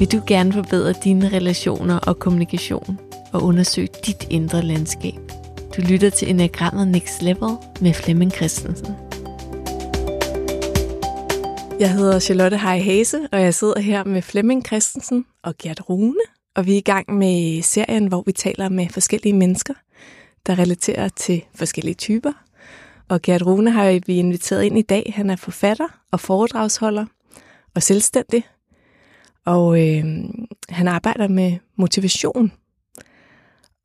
Vil du gerne forbedre dine relationer og kommunikation og undersøge dit indre landskab? Du lytter til Enagrammet Next Level med Flemming Christensen. Jeg hedder Charlotte Hej Hase, og jeg sidder her med Flemming Christensen og Gert Rune. Og vi er i gang med serien, hvor vi taler med forskellige mennesker, der relaterer til forskellige typer. Og Gert Rune har vi inviteret ind i dag. Han er forfatter og foredragsholder og selvstændig. Og øh, han arbejder med motivation.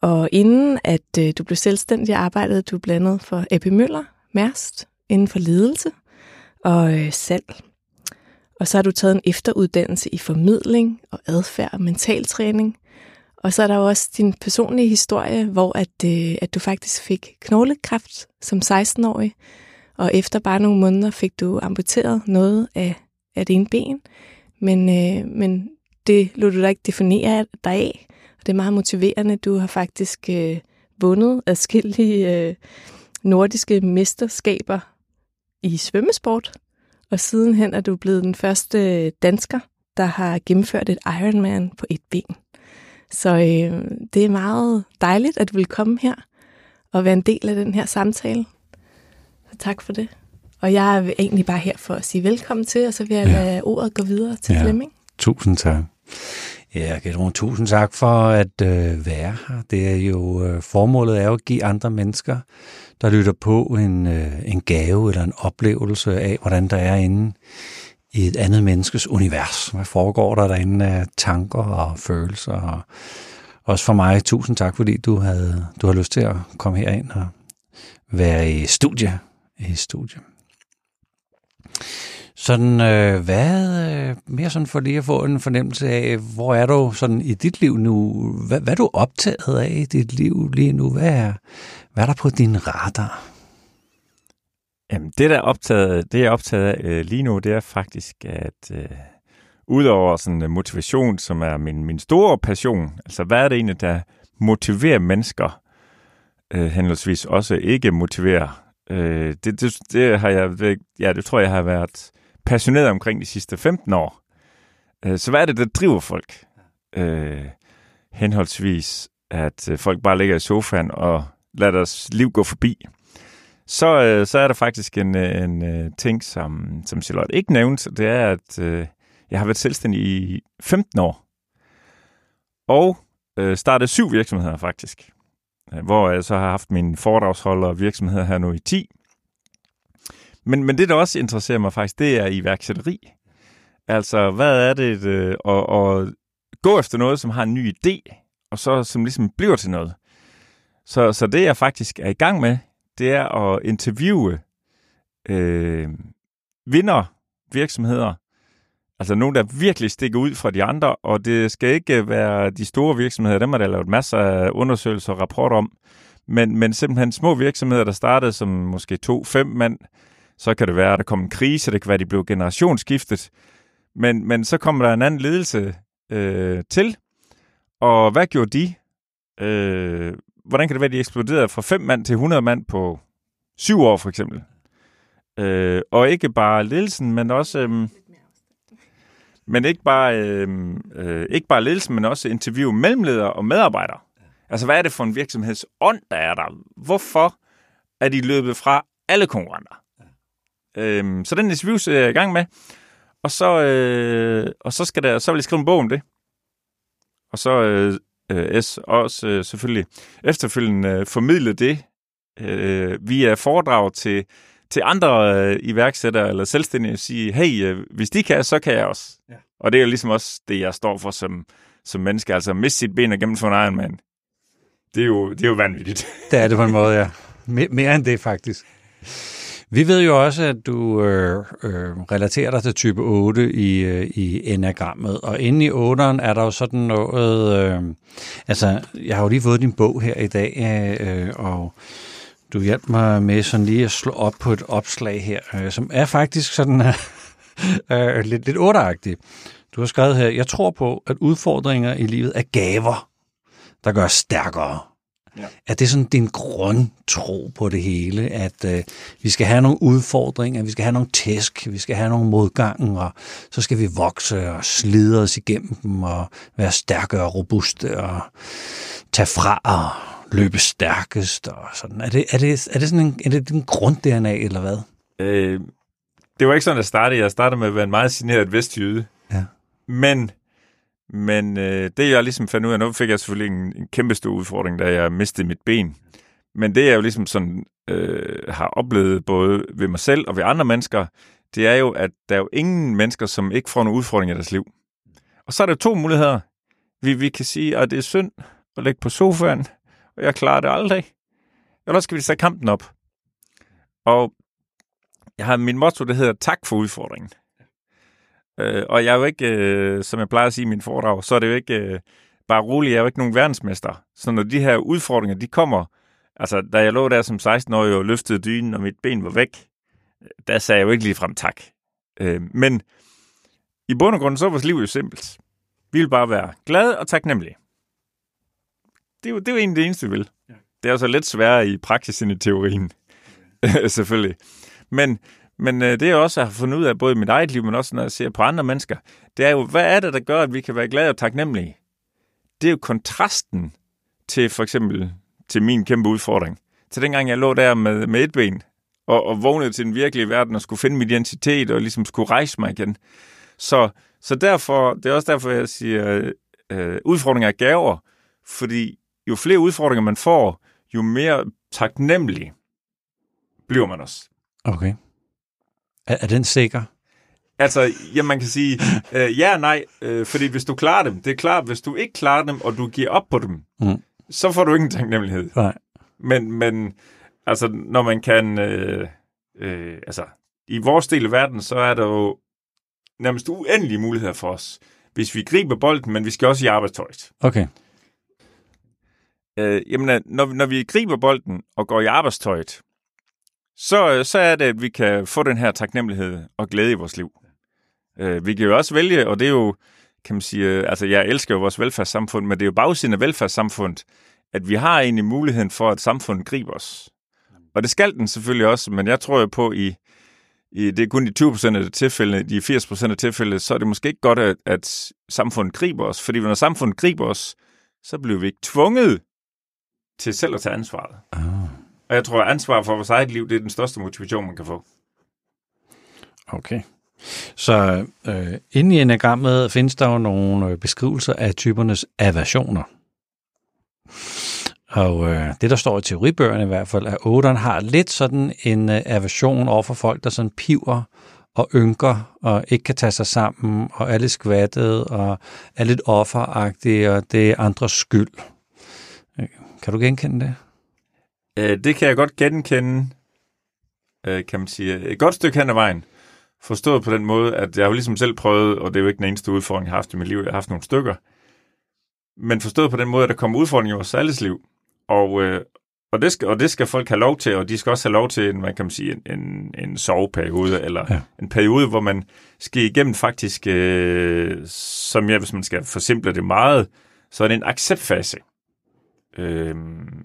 Og inden at øh, du blev selvstændig, arbejdede du blandt andet for Epi Møller, Mærst, inden for ledelse og øh, salg. Og så har du taget en efteruddannelse i formidling og adfærd og mentaltræning. Og så er der jo også din personlige historie, hvor at, øh, at du faktisk fik knoglekræft som 16-årig. Og efter bare nogle måneder fik du amputeret noget af, af din ben. Men, øh, men det lod du da ikke definere dig af. Og det er meget motiverende. Du har faktisk øh, vundet adskillige øh, nordiske mesterskaber i svømmesport. Og sidenhen er du blevet den første øh, dansker, der har gennemført et Ironman på et ben. Så øh, det er meget dejligt, at du vil komme her og være en del af den her samtale. Så tak for det. Og jeg er egentlig bare her for at sige velkommen til, og så vil jeg ja. lade ordet gå videre til ja. Flemming. Tusind tak. Ja, Gældrun, tusind tak for at øh, være her. Det er jo, øh, formålet er jo at give andre mennesker, der lytter på, en, øh, en gave eller en oplevelse af, hvordan der er inde i et andet menneskes univers. Hvad foregår der derinde af tanker og følelser? Og også for mig, tusind tak, fordi du havde, du har lyst til at komme herind og være i studie. I studie. Sådan, øh, hvad, øh, mere sådan for lige at få en fornemmelse af, hvor er du sådan i dit liv nu? Hvad, hvad er du optaget af i dit liv lige nu? Hvad er, hvad er der på din radar? Jamen, det der er optaget, det jeg er optaget af øh, lige nu, det er faktisk, at øh, udover sådan øh, motivation, som er min, min store passion, altså hvad er det egentlig, der motiverer mennesker, øh, henholdsvis også ikke motiverer Øh, det, det, det har jeg, ja, det tror jeg har været passioneret omkring de sidste 15 år. Øh, så hvad er det, der driver folk? Øh, henholdsvis, at øh, folk bare ligger i sofaen og lader deres liv gå forbi. Så, øh, så er der faktisk en, øh, en, en ting, som, som Charlotte ikke nævnte, det er, at øh, jeg har været selvstændig i 15 år. Og øh, startede syv virksomheder faktisk. Hvor jeg så har haft min foredragsholder virksomhed her nu i 10. Men, men det, der også interesserer mig faktisk, det er iværksætteri. Altså, hvad er det øh, at, at gå efter noget, som har en ny idé, og så som ligesom bliver til noget. Så, så det, jeg faktisk er i gang med, det er at interviewe øh, vinder virksomheder, Altså nogen, der virkelig stikker ud fra de andre, og det skal ikke øh, være de store virksomheder, dem har der lavet masser af undersøgelser og rapporter om, men, men simpelthen små virksomheder, der startede som måske to-fem mand, så kan det være, at der kom en krise, det kan være, at de blev generationsskiftet, men, men så kommer der en anden ledelse øh, til, og hvad gjorde de? Øh, hvordan kan det være, at de eksploderede fra 5 mand til 100 mand på 7 år for eksempel? Øh, og ikke bare ledelsen, men også... Øh, men ikke bare, øh, øh, ikke bare ledelsen, men også interview mellemledere og medarbejdere. Altså, hvad er det for en virksomhedsånd, der er der? Hvorfor er de løbet fra alle konkurrenter? Ja. Øhm, så den interview er jeg i gang med. Og så, øh, og så, skal der, så vil jeg skrive en bog om det. Og så øh, øh, også øh, selvfølgelig efterfølgende øh, formidle det øh, via foredrag til til andre øh, iværksættere eller selvstændige og sige, hey, øh, hvis de kan, så kan jeg også. Ja. Og det er jo ligesom også det, jeg står for som, som menneske. Altså at miste sit ben og gennemføre en Ironman. Det er, jo, det er jo vanvittigt. Det er det på en måde, ja. Mere end det, faktisk. Vi ved jo også, at du øh, øh, relaterer dig til type 8 i, øh, i enagrammet, og inde i 8'eren er der jo sådan noget... Øh, altså, jeg har jo lige fået din bog her i dag, øh, og du hjalp mig med sådan lige at slå op på et opslag her, øh, som er faktisk sådan øh, lidt, lidt otteragtigt. Du har skrevet her, jeg tror på, at udfordringer i livet er gaver, der gør os stærkere. Ja. Er det sådan din grundtro på det hele, at øh, vi skal have nogle udfordringer, vi skal have nogle tæsk, vi skal have nogle modgange, og så skal vi vokse og slide os igennem dem og være stærke og robuste og tage fra og løbe stærkest og sådan. Er det, er det, er det sådan en, er det en grund-DNA, eller hvad? Øh, det var ikke sådan, at startede. Jeg startede med at være en meget signeret vestjyde. Ja. Men, men øh, det jeg ligesom fandt ud af, nu fik jeg selvfølgelig en, en kæmpe stor udfordring, da jeg mistede mit ben. Men det jeg jo ligesom sådan øh, har oplevet både ved mig selv og ved andre mennesker, det er jo, at der er jo ingen mennesker, som ikke får nogle udfordringer i deres liv. Og så er der to muligheder. Vi, vi kan sige, at det er synd at ligge på sofaen, og jeg klarer det aldrig. Eller skal vi sætte kampen op. Og jeg har min motto, det hedder tak for udfordringen. Øh, og jeg er jo ikke, øh, som jeg plejer at sige i min foredrag, så er det jo ikke øh, bare roligt, jeg er jo ikke nogen verdensmester. Så når de her udfordringer, de kommer, altså da jeg lå der som 16-årig og løftede dynen, og mit ben var væk, øh, der sagde jeg jo ikke ligefrem tak. Øh, men i bund og grund, så er vores liv jo simpelt. Vi vil bare være glade og taknemmelige. Det er jo, det er jo egentlig det eneste, vi vil. Ja. Det er jo så lidt sværere i praksis end i teorien. Selvfølgelig. Men, men øh, det jeg også har fundet ud af, både i mit eget liv, men også når jeg ser på andre mennesker, det er jo, hvad er det, der gør, at vi kan være glade og taknemmelige? Det er jo kontrasten til for eksempel til min kæmpe udfordring. Til dengang jeg lå der med, med et ben, og, og vågnede til den virkelige verden og skulle finde min identitet og ligesom skulle rejse mig igen. Så, så derfor, det er også derfor, jeg siger, øh, udfordringer er gaver, fordi jo flere udfordringer man får, jo mere taknemmelig bliver man også. Okay. Er, er den sikker? Altså, ja, man kan sige øh, ja og nej, øh, fordi hvis du klarer dem, det er klart, hvis du ikke klarer dem, og du giver op på dem, mm. så får du ingen taknemmelighed. Nej. Men, men altså, når man kan, øh, øh, altså, i vores del af verden, så er der jo nærmest uendelige muligheder for os, hvis vi griber bolden, men vi skal også i arbejdstøjet. Okay. Øh, jamen, øh, når, når vi griber bolden og går i arbejdstøjet, så, øh, så er det, at vi kan få den her taknemmelighed og glæde i vores liv. Øh, vi kan jo også vælge, og det er jo, kan man sige, øh, altså jeg elsker jo vores velfærdssamfund, men det er jo bagsiden af velfærdssamfundet, at vi har egentlig muligheden for, at samfundet griber os. Og det skal den selvfølgelig også, men jeg tror jo på, i, i det er kun i 20% af tilfælde, de 80% af tilfælde, så er det måske ikke godt, at, at samfundet griber os. Fordi når samfundet griber os, så bliver vi ikke tvunget til selv at tage ansvaret. Ah. Og jeg tror, at ansvar for vores eget liv, det er den største motivation, man kan få. Okay. Så øh, inde i enagrammet findes der jo nogle øh, beskrivelser af typernes aversioner. Og øh, det, der står i teoribøgerne i hvert fald, er, at 8'eren har lidt sådan en øh, aversion over for folk, der sådan piver og ynker og ikke kan tage sig sammen og er lidt skvattet og er lidt offeragtige og det er andres skyld. Kan du genkende det? Øh, det kan jeg godt genkende, øh, kan man sige, et godt stykke hen ad vejen. Forstået på den måde, at jeg har ligesom selv prøvet, og det er jo ikke den eneste udfordring, jeg har haft i mit liv, jeg har haft nogle stykker, men forstået på den måde, at der kommer udfordringer i vores alles liv. Og, øh, og, det skal, og det skal folk have lov til, og de skal også have lov til, en, man kan sige, en, en, en soveperiode, eller ja. en periode, hvor man skal igennem faktisk, øh, som jeg, hvis man skal forsimple det meget, så er det en acceptfase. Øh,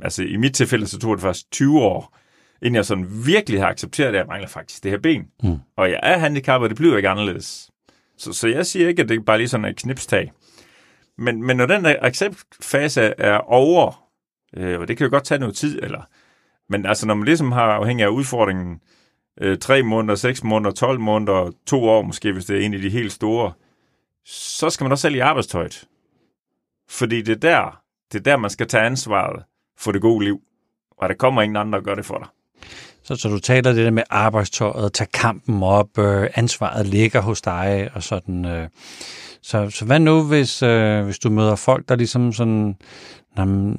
altså i mit tilfælde, så tog det først 20 år, inden jeg sådan virkelig har accepteret, at jeg mangler faktisk det her ben. Mm. Og jeg er handicappet, og det bliver ikke anderledes. Så, så jeg siger ikke, at det er bare lige sådan et knipstag. Men, men når den acceptfase er over, øh, og det kan jo godt tage noget tid, eller, men altså når man ligesom har afhængig af udfordringen, øh, 3 måneder, 6 måneder, 12 måneder, to år måske, hvis det er en af de helt store, så skal man også selv i arbejdstøjet. Fordi det er der, det er der, man skal tage ansvaret for det gode liv. Og der kommer ingen andre, der gør det for dig. Så, så du taler det der med arbejdstøjet, tage kampen op, øh, ansvaret ligger hos dig og sådan. Øh. Så, så hvad nu, hvis, øh, hvis du møder folk, der ligesom sådan,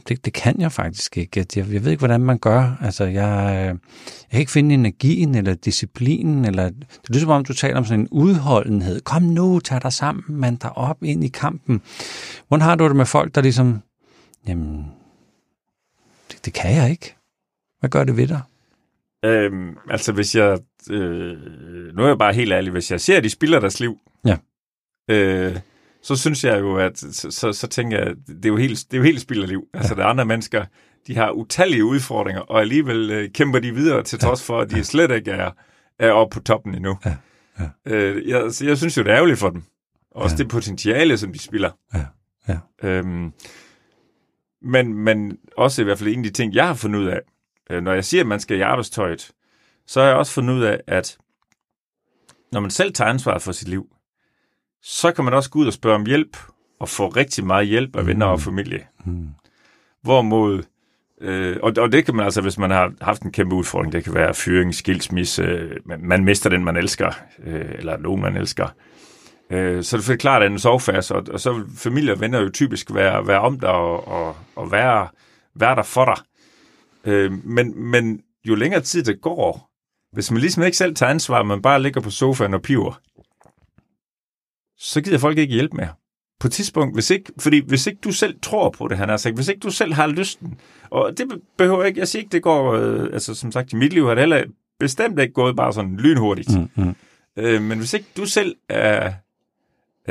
det, det kan jeg faktisk ikke. Jeg, jeg ved ikke, hvordan man gør. Altså, jeg, øh, jeg kan ikke finde energien eller disciplinen. Eller, det lyder som om, du taler om sådan en udholdenhed. Kom nu, tag dig sammen, man dig op ind i kampen. Hvordan har du det med folk, der ligesom Jamen, det, det kan jeg ikke. Hvad gør det ved dig? Øhm, altså, hvis jeg... Øh, nu er jeg bare helt ærlig. Hvis jeg ser, at de spilder deres liv, ja. øh, så synes jeg jo, at så, så, så tænker jeg, det er jo helt, det er jo helt spild af liv. Altså, ja. der er andre mennesker, de har utallige udfordringer, og alligevel øh, kæmper de videre, til trods for, at de slet ikke er, er oppe på toppen endnu. Ja, ja. Øh, jeg, så jeg synes jo, det er ærgerligt for dem. Også Ja. det potentiale, som de spiller. Ja, ja. Øhm, men, men også i hvert fald en af de ting, jeg har fundet ud af, øh, når jeg siger, at man skal i arbejdstøjet, så har jeg også fundet ud af, at når man selv tager ansvar for sit liv, så kan man også gå ud og spørge om hjælp, og få rigtig meget hjælp af venner og familie. Mm. Hvorimod, øh, og, og det kan man altså, hvis man har haft en kæmpe udfordring, det kan være fyring, skilsmisse, man, man mister den, man elsker, øh, eller nogen, man elsker. Øh, så er det for klart, at en sovefase, og, og så vil familie og venner jo typisk være, være om dig og, og, og være, være der for dig. Øh, men, men jo længere tid det går, hvis man ligesom ikke selv tager ansvar, man bare ligger på sofaen og piver, så gider folk ikke hjælpe mere. På et tidspunkt, hvis ikke, fordi hvis ikke du selv tror på det, han har sagt, hvis ikke du selv har lysten, og det be- behøver ikke, jeg siger ikke, det går, øh, altså som sagt, i mit liv har det heller bestemt ikke gået bare sådan lynhurtigt. Mm, mm. Øh, men hvis ikke du selv er,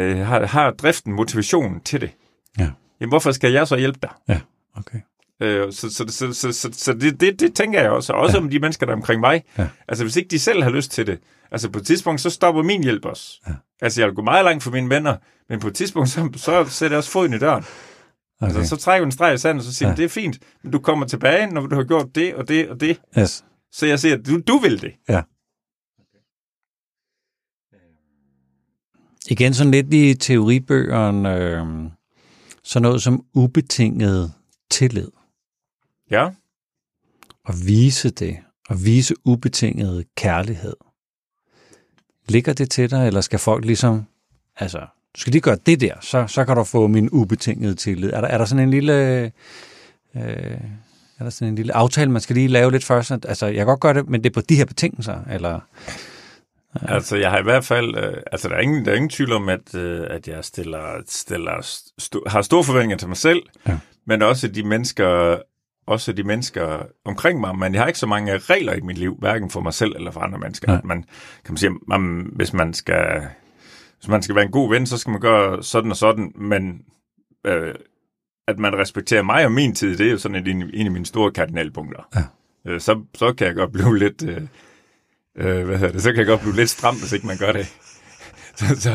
øh, har, har driften, motivationen til det, Ja. jamen hvorfor skal jeg så hjælpe dig? Ja, okay. Øh, så så, så, så, så, så det, det, det tænker jeg også, også ja. om de mennesker, der er omkring mig. Ja. Altså hvis ikke de selv har lyst til det, altså på et tidspunkt, så stopper min hjælp også. Ja. Altså jeg vil gå meget langt for mine venner, men på et tidspunkt, så, så sætter jeg også foden i døren. okay. Altså, så trækker vi en streg i sandet, og så siger Ja. ja. det er fint, men du kommer tilbage, når du har gjort det og det og det. Yes. Så jeg siger, du, du vil det. Igen sådan lidt i teoribøgerne, øh, sådan noget som ubetinget tillid. Ja. Og vise det, og vise ubetinget kærlighed. Ligger det til dig, eller skal folk ligesom, altså, du skal lige gøre det der, så, så kan du få min ubetingede tillid. Er der, er der sådan en lille, øh, er der sådan en lille aftale, man skal lige lave lidt først? Altså, jeg kan godt gøre det, men det er på de her betingelser, eller? Altså, jeg har i hvert fald... Øh, altså, der er, ingen, der er ingen tvivl om, at, øh, at jeg stiller, stiller st- har store forventninger til mig selv, Ja. men også de mennesker også de mennesker omkring mig, men jeg har ikke så mange regler i mit liv, hverken for mig selv eller for andre mennesker. Nej. Man kan man sige, man, hvis man skal hvis man skal være en god ven, så skal man gøre sådan og sådan, men øh, at man respekterer mig og min tid, det er jo sådan en, en af mine store kardinalpunkter. Ja. Øh, så, så kan jeg godt blive lidt... Øh, øh, hvad hedder det? Så kan jeg godt blive lidt stram, hvis ikke man gør det. så, så,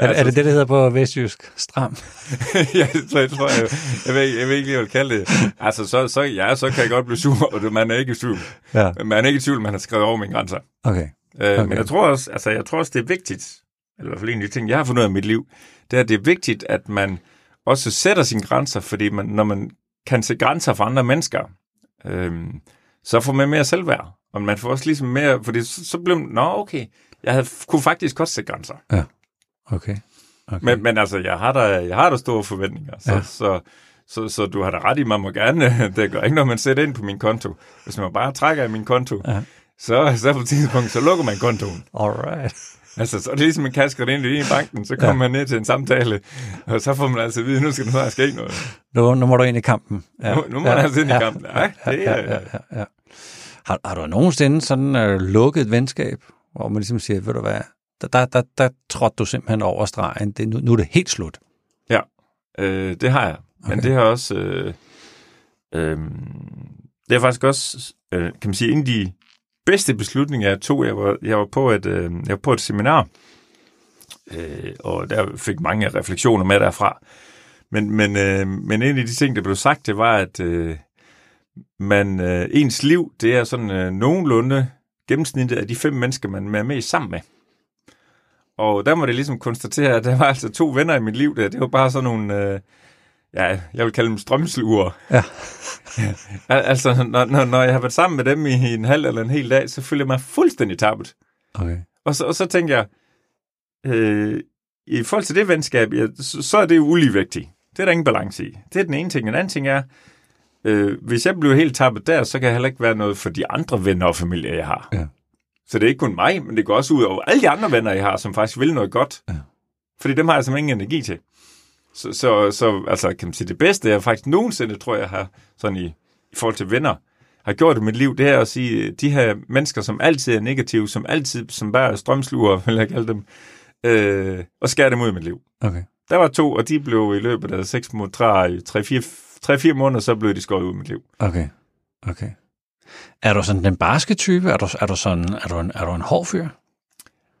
Er, er det det, der hedder på vestjysk? Stram? ja, så jeg tror, jeg, jeg, ved, ikke- jeg ved ikke lige, hvad jeg kalde det. Altså, så, så, ja, så kan jeg godt blive sur, og man er ikke i tvivl. Ja, Man er ikke i tvivl, man har skrevet over mine grænser. okay. Øh, Okay. okay. Men jeg tror også, altså, jeg tror også, det er vigtigt, eller i hvert fald en af de ting, jeg har fundet ud af i mit liv, det er, at det er vigtigt, at man også sætter sine grænser, fordi man, når man kan se grænser for andre mennesker, øhm, så får man mere selvværd. Og man får også ligesom mere, fordi så, så bliver man, nå okay, jeg havde, kunne faktisk godt sætte grænser. Okay. okay. Men, men altså, jeg har da, jeg har da store forventninger, så, Ja. ja. så, så, så du har da ret i, man må gerne, det gør ikke noget, man sætter ind på min konto. Hvis man bare trækker i min konto, Ja. så, så på et tidspunkt, så lukker man kontoen. Alright. Altså, så er det ligesom, man kasker det ind i banken, så kommer Ja. ja. man ned til en samtale, og så får man altså at vide, nu skal der snart ske noget. Nu, nu må du ind i kampen. Ja. Nu, nu må ja. man altså ind i kampen. Ja, det Ja, ja, ja, ja. Har, har du nogensinde sådan uh, lukket et venskab, hvor man ligesom siger, ved du hvad, der, der, der, der trådte du simpelthen over stregen, det, nu, nu er det helt slut. Øh, det har jeg. Men Okay. det har også... Øh, øh, det er faktisk også, øh, kan man sige, en af de bedste beslutninger, jeg tog. Jeg var, jeg var, på, et, øh, jeg var på et seminar, øh, og der fik mange refleksioner med derfra. Men, men, øh, men en af de ting, der blev sagt, det var, at øh, man, øh, ens liv, det er sådan øh, nogenlunde gennemsnittet af de fem mennesker, man er mest sammen med. Og der må det ligesom konstatere, at der var altså to venner i mit liv der. Det var bare sådan nogle, øh, ja, jeg vil kalde dem strømsluger. Ja. Al- altså, når, når, når jeg har været sammen med dem i en halv eller en hel dag, så føler jeg mig fuldstændig tabt. Okay. Og så, og så tænker jeg, øh, i forhold til det venskab, ja, så, så er det uligevægtigt. Det er der ingen balance i. Det er den ene ting. Den anden ting er, øh, hvis jeg bliver helt tappet der, så kan jeg heller ikke være noget for de andre venner og familie, jeg har. Ja. Så det er ikke kun mig, men det går også ud over alle de andre venner, jeg har, som faktisk vil noget godt. Ja. Fordi dem har jeg simpelthen ingen energi til. Så, så, så altså, kan man sige, det bedste, jeg faktisk nogensinde, tror jeg, har sådan i, i forhold til venner, har gjort i mit liv, det er at sige, de her mennesker, som altid er negative, som altid, som bare er strømsluger, vil jeg kalde dem, øh, og skære dem ud i mit liv. Okay. Der var to, og de blev i løbet af 6 måneder, 3, 4, 3-4 måneder, så blev de skåret ud af mit liv. Okay, okay. Er du sådan den barske type? Er du, er du, sådan, er du, en, er du en hård fyr?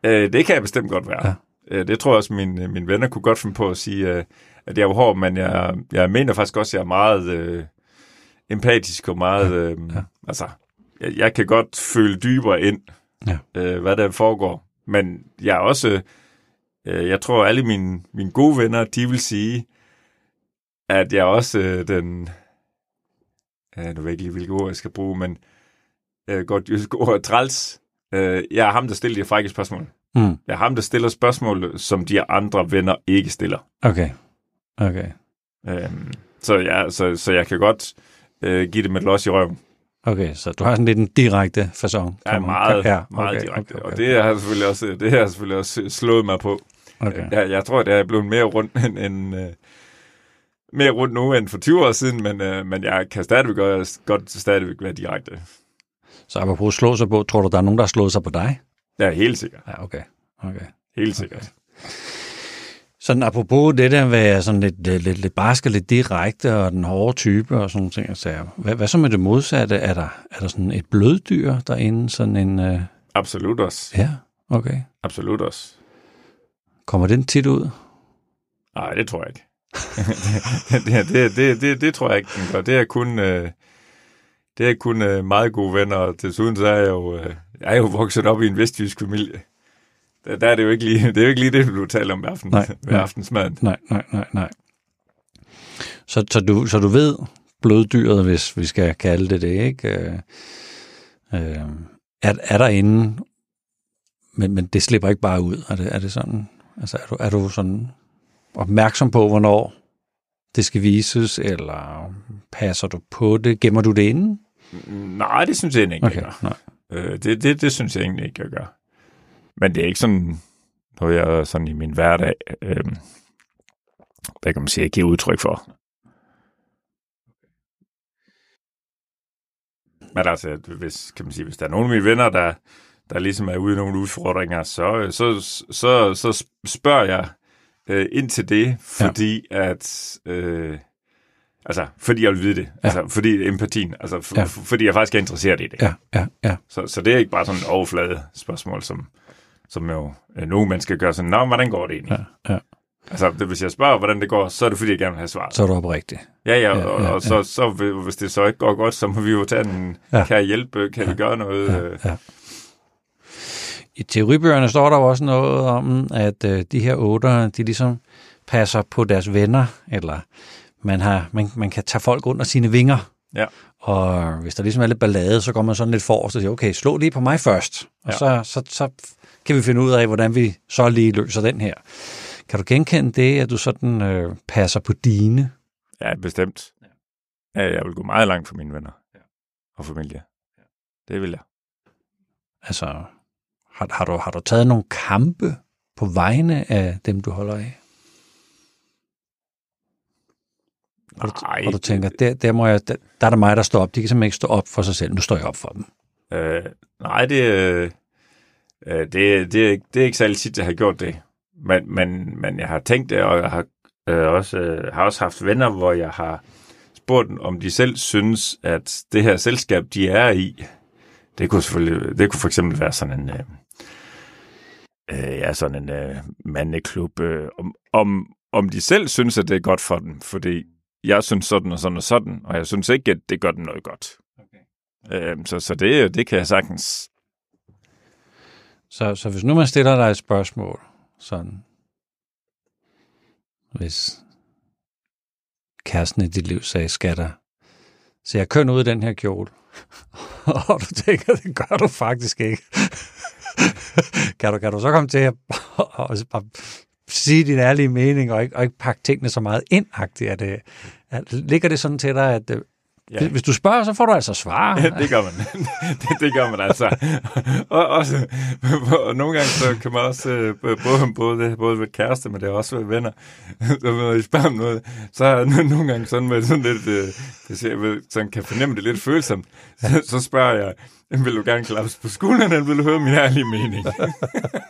Øh, det kan jeg bestemt godt være. Ja. Øh, det tror jeg også, mine, mine venner kunne godt finde på at sige, øh, at jeg er hård, men jeg, jeg mener faktisk også, at jeg er meget øh, empatisk og meget... Øh, Ja. ja. Altså, jeg, jeg kan godt føle dybere ind, Ja. øh, hvad der foregår. Men jeg er også... Øh, jeg tror, alle mine, mine gode venner, de vil sige, at jeg også øh, den... Øh, nu ved jeg ikke lige, hvilke ord jeg skal bruge, men øh, godt jysk ord, træls. Øh, jeg er ham, der stiller de frække spørgsmål. Mm. Jeg er ham, der stiller spørgsmål, som de andre venner ikke stiller. Okay, okay. Øhm, så, ja, så, så jeg kan godt øh, give det med et los i røven. Okay, så du har sådan lidt en direkte. Jeg er meget, ja, ja, meget okay, direkte. Okay, Og okay. det har jeg selvfølgelig også, det har jeg selvfølgelig også slået mig på. Okay. Jeg, jeg tror, det er blevet mere rundt end, end øh, mere rundt nu end for 20 år siden, men, øh, men jeg kan stadigvæk godt, godt stadigvæk være direkte. Så apropos slå sig på, tror du, der er nogen, der har slået sig på dig? Ja, helt sikkert. Ja, okay. okay. Helt sikkert. Sådan apropos det der med sådan lidt, lidt, lidt, lidt barsk og lidt direkte og den hårde type og sådan ting. Så hvad, hvad så med det modsatte? Er der, er der sådan et bløddyr derinde? Sådan en... Øh... Absolut også. Ja, okay. Absolut også. Kommer den tit ud? Nej, det tror jeg ikke. det, det, det, det, det tror jeg ikke, den gør. Det er kun, øh, det er kun øh, meget gode venner, og desuden så er jeg jo, øh, jeg er jo vokset op i en vestjysk familie. Der, der er det jo ikke lige det, er jo ikke lige det, du taler om hver, aften, Nej, hver nej. aftensmaden. Nej, nej, nej, nej. Så, så, du, så du ved bloddyret, hvis vi skal kalde det det, ikke? Øh, øh, er, er der inde, men, men det slipper ikke bare ud. Er det, er det sådan? Altså, er du, er du sådan opmærksom på, hvornår det skal vises, eller passer du på det? Gemmer du det inde? Nej, det synes jeg egentlig ikke, Okay, jeg gør. nej. Øh, det, det, det synes jeg egentlig ikke, jeg gør. Men det er ikke sådan, noget jeg sådan i min hverdag, øh, hvad kan man sige, jeg giver udtryk for. Men altså, hvis, kan man sige, hvis der er nogle af mine venner, der, der ligesom er ude i nogle udfordringer, så, så, så, så spørger jeg øh, ind til det, fordi ja. at... Øh, altså, fordi jeg vil vide det. Ja. Altså, fordi empatien. Altså, f- Ja. ja. fordi jeg faktisk er interesseret i det. Ja, ja, ja. Så, så det er ikke bare sådan et overflade spørgsmål, som, som jo øh, nogle mennesker gør sådan, Nå, hvordan går det egentlig? ja, ja. Altså, det, hvis jeg spørger, hvordan det går, så er det fordi, jeg gerne vil have svar. Så er du oprigtig. Ja, ja, Ja, og, ja, og så, så, vil- hvis det så ikke går godt, så må vi jo tage den, Ja. ja. kan jeg hjælpe, kan vi gøre noget? Ja, ja. I teoribøgerne står der jo også noget om, at øh, de her otter, de ligesom passer på deres venner, eller man, har, man, man kan tage folk under sine vinger. Ja. Og hvis der ligesom er lidt ballade, så går man sådan lidt forrest og siger, okay, slå lige på mig først. Og Ja. så, så, så kan vi finde ud af, hvordan vi så lige løser den her. Kan du genkende det, at du sådan øh, passer på dine? Ja, bestemt. Ja, jeg vil gå meget langt for mine venner og familie. Det vil jeg. Altså, har, har, du, har du taget nogle kampe på vegne af dem, du holder af? Og du, Nej, og du tænker, der, der, må jeg, der, der er der mig, der står op. De kan simpelthen ikke stå op for sig selv. Nu står jeg op for dem. Øh, nej, det, øh, øh, det, det, er ikke- det er ikke særlig tit, jeg har gjort det. Men, men, men jeg har tænkt det, og jeg har, øh, også, øh, har også haft venner, hvor jeg har spurgt dem, om de selv synes, at det her selskab, de er i, det kunne selvfølgelig, det kunne for eksempel være sådan en, øh, øh, ja, sådan en øh, mandeklub, øh, om, om, om de selv synes, at det er godt for dem, fordi jeg synes sådan og sådan og sådan, og jeg synes ikke, at det gør dem noget godt. Øh, så så det, det kan jeg sagtens. Så, så hvis nu man stiller dig et spørgsmål, sådan, hvis kæresten i dit liv sagde, skatter, så jeg køn ud i den her kjole. og du tænker, det gør du faktisk ikke. kan, du, kan du så komme til at og bare sige din ærlige mening, og ikke, og ikke pakke tingene så meget indagtigt? Er øh, det, er, ligger det sådan til dig, at øh, Ja. hvis du spørger, så får du altså svar? det gør man. det, det gør man altså. og, også, og nogle gange så kan man også, øh, både, både, både ved kæreste, men det er også ved venner, så når I spørger om noget, så er jeg nogle gange sådan med sådan lidt, øh, hvis jeg ved, sådan kan fornemme det lidt følsomt, så, så spørger jeg, vil du gerne klappes på skulderen, eller vil du høre min ærlige mening?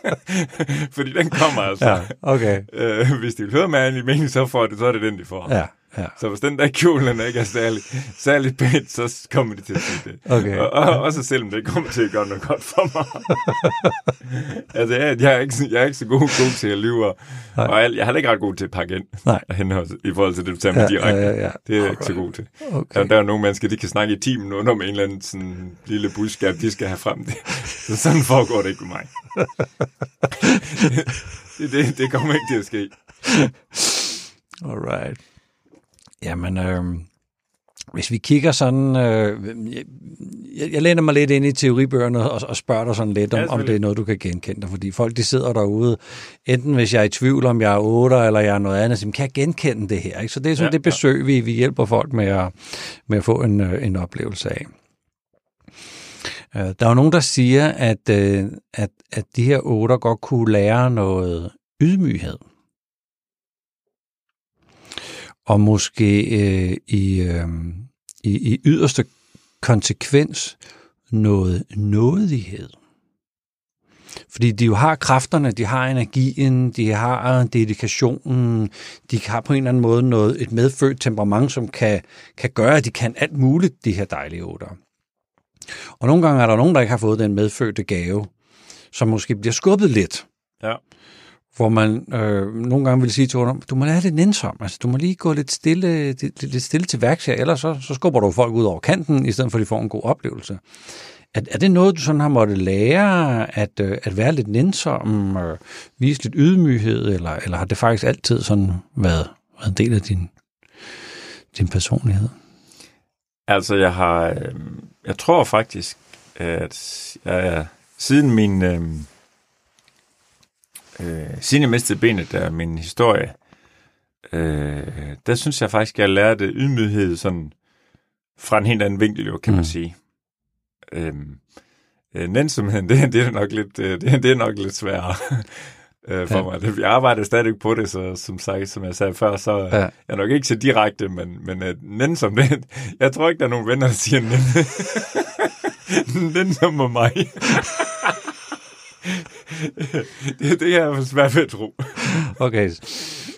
Fordi den kommer altså. Ja, okay. Øh, hvis de vil høre min ærlige mening, så, får det, så er det den, de får. Ja, ja. Så hvis den der kjole den ikke er særlig, særlig pænt, så kommer de til at sige det. Okay. Og, og, også selvom det kommer til at gøre noget godt for mig. altså, jeg, jeg, er ikke, jeg er ikke så god, god til at lyve, og, og alt, jeg er heller ikke ret god til at pakke ind. Nej. Henhold, I forhold til det, du tager med Ja, direkte. ja, ja, ja. Det er jeg ikke så god til. Okay. Ja, der er nogle mennesker, de kan snakke i 10 minutter med en eller anden sådan, lille budskab, de skal have frem. Det, så sådan foregår det ikke med mig. det, det, det kommer ikke til at ske. Alright. Jamen, øh, hvis vi kigger sådan... Øh, jeg, jeg læner mig lidt ind i teoribøgerne og, og spørger dig sådan lidt, om, Ja, om det er noget, du kan genkende dig. Fordi folk, de sidder derude, enten hvis jeg er i tvivl, om jeg er 8 eller jeg er noget andet, så kan jeg genkende det her? Ikke? Så det er sådan Ja, ja, det besøg, vi, vi hjælper folk med at, med at få en, øh, en oplevelse af. Øh, Der er jo nogen, der siger, at, øh, at, at de her otter godt kunne lære noget ydmyghed. Og måske øh, i, øh, i, i yderste konsekvens noget nådighed. Fordi de jo har kræfterne, de har energien, de har dedikationen, de har på en eller anden måde noget, et medfødt temperament, som kan, kan gøre, at de kan alt muligt, de her dejlige otter. Og nogle gange er der nogen, der ikke har fået den medfødte gave, som måske bliver skubbet lidt. Ja. Hvor man øh, nogle gange vil sige til ungdom, du må lære lidt nænsom, altså du må lige gå lidt stille, lidt, lidt stille til værks her, ellers så, så skubber du folk ud over kanten, i stedet for at de får en god oplevelse. Er, er det noget, du sådan har måttet lære, at, øh, at være lidt nænsom, øh, vise lidt ydmyghed, eller, eller har det faktisk altid sådan været, været en del af din, din personlighed? Altså, jeg har... Øh, jeg tror faktisk, at jeg, siden min... Øh, øh, siden jeg mistede benet, der er min historie, øh, der synes jeg faktisk, jeg lærte ydmyghed sådan fra en helt anden vinkel, jo, kan man Mm. sige. Øh, øh, nændsomheden, det, det, er nok lidt, øh, det, det er nok lidt sværere øh, for Ja. mig. Det- Jeg arbejder stadig på det, så som, sagt, som jeg sagde før, så Ja. jeg er nok ikke så direkte, men, men uh, nænsom, det, jeg tror ikke, der er nogen venner, der siger nænsom, nænsom med mig. det, det er jeg svært ved at tro. Okay,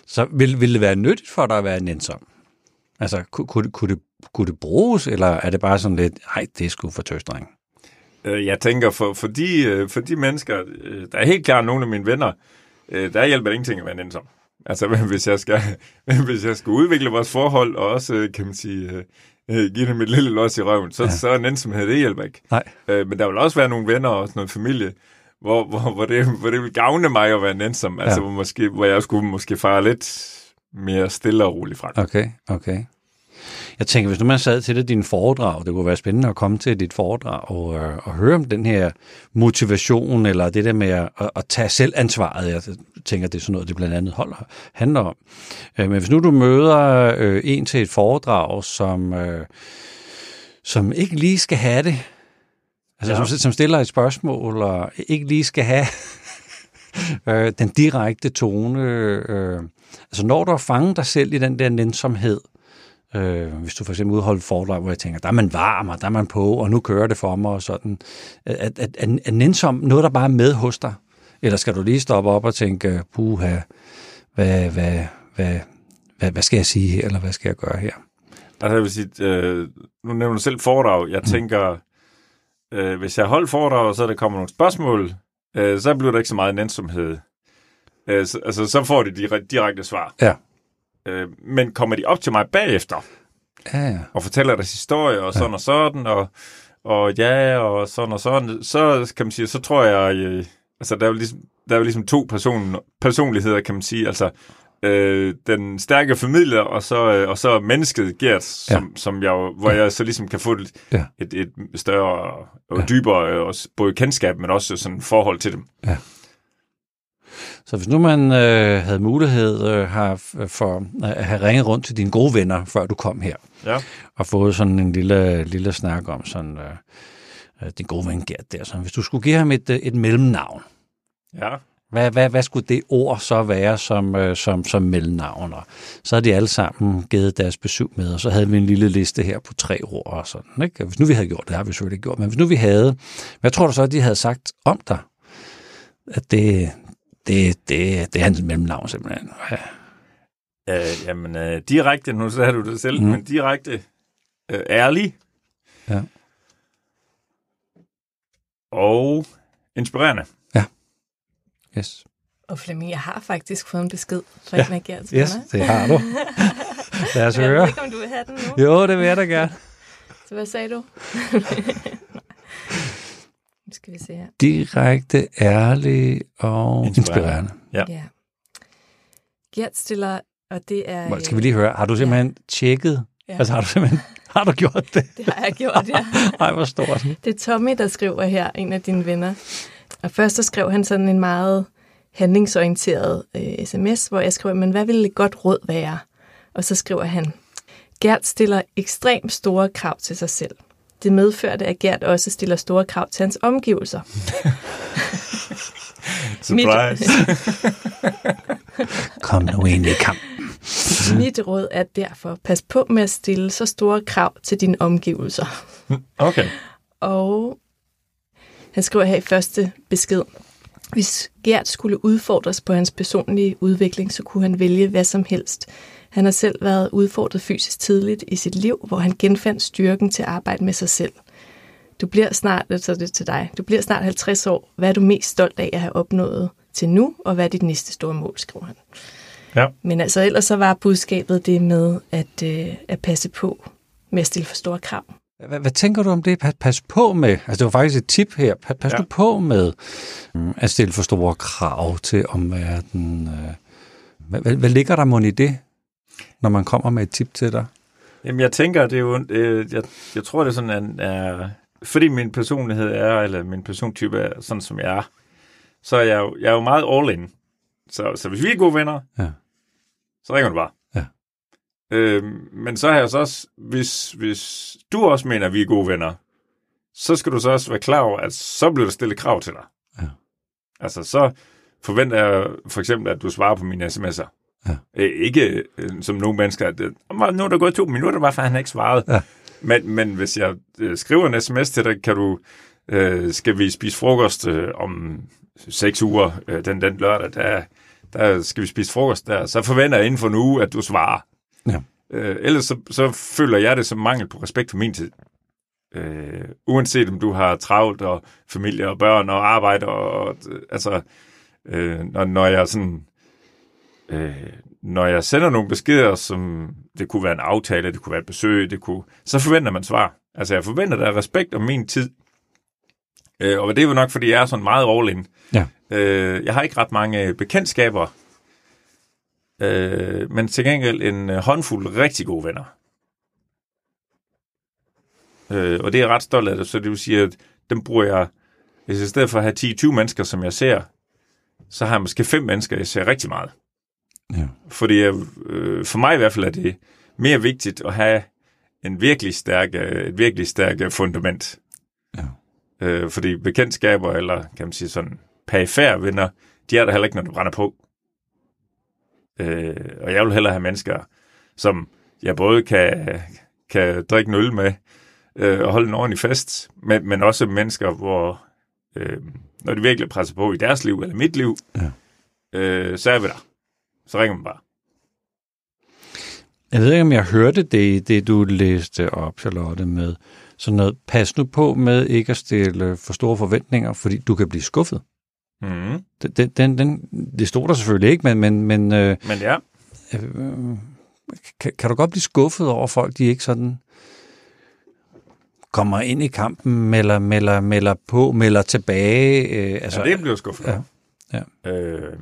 så vil, vil det være nyttigt for dig at være nænsom? Altså, kunne, kunne, det, kunne, det, kunne det bruges, eller er det bare sådan lidt, nej, det er sgu for tøstring? Øh, Jeg tænker, for, for, de, øh, for de mennesker, øh, der er helt klart nogle af mine venner, der hjælper det ingenting at være nænsom. Altså, hvis jeg skal, hvis jeg skal udvikle vores forhold, og også, kan man sige, give dem et lille los i røven, så, ja. så er nænsomhed, det hjælper ikke. Nej. Men der vil også være nogle venner og også noget familie, hvor, hvor, hvor, det, hvor det vil gavne mig at være nænsom. Altså, Ja. hvor, måske, hvor jeg skulle måske fare lidt mere stille og roligt fra. Okay, okay. Jeg tænker, hvis nu man sad til det din foredrag, det kunne være spændende at komme til dit foredrag og, øh, og høre om den her motivation, eller det der med at, at, tage selv ansvaret. Jeg tænker, det er sådan noget, det blandt andet holder, handler om. Øh, men hvis nu du møder øh, en til et foredrag, som, øh, som ikke lige skal have det, altså Ja. som, som stiller et spørgsmål, og ikke lige skal have øh, den direkte tone. Øh, altså når du har fanget dig selv i den der nænsomhed, øh, hvis du for eksempel udholder et foredrag, hvor jeg tænker, der er man varm, og der er man på, og nu kører det for mig, og sådan. At, at, at, at nænsom noget, der bare er med hos dig? Eller skal du lige stoppe op og tænke, puha, hvad, hvad, hvad, hvad, hvad skal jeg sige her, eller hvad skal jeg gøre her? Altså, jeg vil sige, øh, nu nævner du selv foredrag. Jeg tænker, øh, hvis jeg holder foredrag, og så der kommer nogle spørgsmål, øh, så bliver der ikke så meget nænsomhed. Øh, så, altså, så får de direkte, direkte svar. Ja. Øh, men kommer de op til mig bagefter, Ja, ja. og fortæller deres historie, og sådan ja. og sådan, og, og ja, og sådan og sådan, så kan man sige, så tror jeg, øh, altså der er jo ligesom, der er jo ligesom to person, personligheder, kan man sige, altså øh, den stærke formidler, og så, øh, og så mennesket, Gert, som, ja. som jeg, hvor jeg så ligesom kan få et, Ja. et, et større og Ja. dybere, øh, også, både kendskab, men også sådan forhold til dem. Så hvis nu man øh, havde mulighed øh, har, for at have ringet rundt til dine gode venner, før du kom her, Ja. og fået sådan en lille, lille snak om sådan, øh, øh, din gode ven Gert der, sådan, hvis du skulle give ham et, øh, et mellemnavn, Ja. Hvad, hvad, hvad skulle det ord så være som, øh, som, som mellemnavn? Og så havde de alle sammen givet deres besøg med, og så havde vi en lille liste her på tre ord og sådan. Ikke? Hvis nu vi havde gjort det, har vi selvfølgelig ikke gjort, men hvis nu vi havde, hvad tror du så, at de havde sagt om dig? At det, det, det, det er hans mellemnavn simpelthen. Ja. Øh, jamen, øh, direkte, nu sagde du det selv, Mm. men direkte øh, ærlig. Ja. Og inspirerende. Yes. Og Flemming, jeg har faktisk fået en besked fra Ja. en af Gerts Yes, det har du. Lad os Jeg ved høre. ikke, om du vil have den nu. Jo, det vil jeg da gerne. Så hvad sagde du? nu skal vi se her. Direkte, ærlig og Inspirerende. inspirerende. Ja. Ja. Gert stiller, og det er... Hvor- Skal vi lige høre, har du simpelthen tjekket? Ja, Altså har du simpelthen, har du gjort det? det har jeg gjort, ja. Ej, hvor stort. Det er Tommy, der skriver her, en af dine venner. Og først så skrev han sådan en meget handlingsorienteret øh, sms, hvor jeg skrev, men hvad ville et godt råd være? Og så skriver han, Gert stiller ekstremt store krav til sig selv. Det medførte, at Gert også stiller store krav til hans omgivelser. Surprise. Kom nu ind i kamp. Mit råd er derfor, pas på med at stille så store krav til dine omgivelser. okay. Og han skriver her i første besked, hvis Gert skulle udfordres på hans personlige udvikling, så kunne han vælge hvad som helst. Han har selv været udfordret fysisk tidligt i sit liv, hvor han genfandt styrken til at arbejde med sig selv. Du bliver snart, altså det til dig, du bliver snart 50 år. Hvad er du mest stolt af at have opnået til nu, og hvad er dit næste store mål, skriver han. Ja. Men altså ellers så var budskabet det med at, øh, at passe på med at stille for store krav. Hvad, hvad tænker du om det? Pas, pas på med, altså det var faktisk et tip her, pas, pas Ja. nu på med mm, at stille for store krav til omverdenen. øh. Hvad, hvad, hvad ligger der mon i det, når man kommer med et tip til dig? Jamen, jeg tænker, det er jo, øh, jeg, jeg tror, det er sådan, at er, fordi min personlighed er, eller min persontype er sådan, som jeg er, så er jeg jo, jeg er jo meget all in. Så, så hvis vi er gode venner, Ja. så ringer du bare. Øhm, men så har jeg så også, hvis, hvis du også mener, at vi er gode venner, så skal du så også være klar over, at så bliver der stillet krav til dig. Ja. Altså, så forventer jeg for eksempel, at du svarer på mine sms'er. Ja. Øh, ikke øh, som nogle mennesker, at øh, nu er der gået to minutter, hvorfor han ikke svaret. Ja. Men, men hvis jeg øh, skriver en sms til dig, kan du, øh, skal vi spise frokost øh, om seks uger, øh, den, den lørdag, der, der skal vi spise frokost der, så forventer jeg inden for en uge, at du svarer. Ja. Øh, ellers så, så føler jeg det som mangel på respekt for min tid. Øh, uanset om du har travlt og familie og børn og arbejde og, og altså øh, når, når jeg sådan øh, når jeg sender nogle beskeder, som det kunne være en aftale, det kunne være et besøg, det kunne, så forventer man svar. Altså jeg forventer, der er respekt om min tid. Øh, og det er jo nok, fordi jeg er sådan meget all in. Ja. Øh, jeg har ikke ret mange bekendtskaber, øh, men til gengæld en øh, håndfuld rigtig gode venner. Øh, og det er jeg ret stolt af det, så det vil sige, at dem bruger jeg, hvis i stedet for at have 10-20 mennesker, som jeg ser, så har jeg måske fem mennesker, jeg ser rigtig meget. Ja. Fordi jeg, øh, for mig i hvert fald er det mere vigtigt at have en virkelig stærk, øh, et virkelig stærkt fundament. Ja. Øh, fordi bekendtskaber, eller kan man sige sådan perifære venner, de er der heller ikke, når du brænder på. Øh, og jeg vil hellere have mennesker, som jeg både kan, kan drikke en øl med, øh, og holde en ordentlig fest, men, men også mennesker, hvor øh, når de virkelig presser på i deres liv, eller mit liv, Ja. øh, så er vi der. Så ringer man bare. Jeg ved ikke, om jeg hørte det det, du læste op, Charlotte, med sådan noget. Pas nu på med ikke at stille for store forventninger, fordi du kan blive skuffet. Mm. Den, den, den, det stod der selvfølgelig ikke, men, men, men øh, Men ja, øh, kan, kan du godt blive skuffet over folk, de ikke sådan kommer ind i kampen, melder, melder, melder på, melder tilbage. Øh, altså, ja, det bliver skuffet. ja, ja. Øh,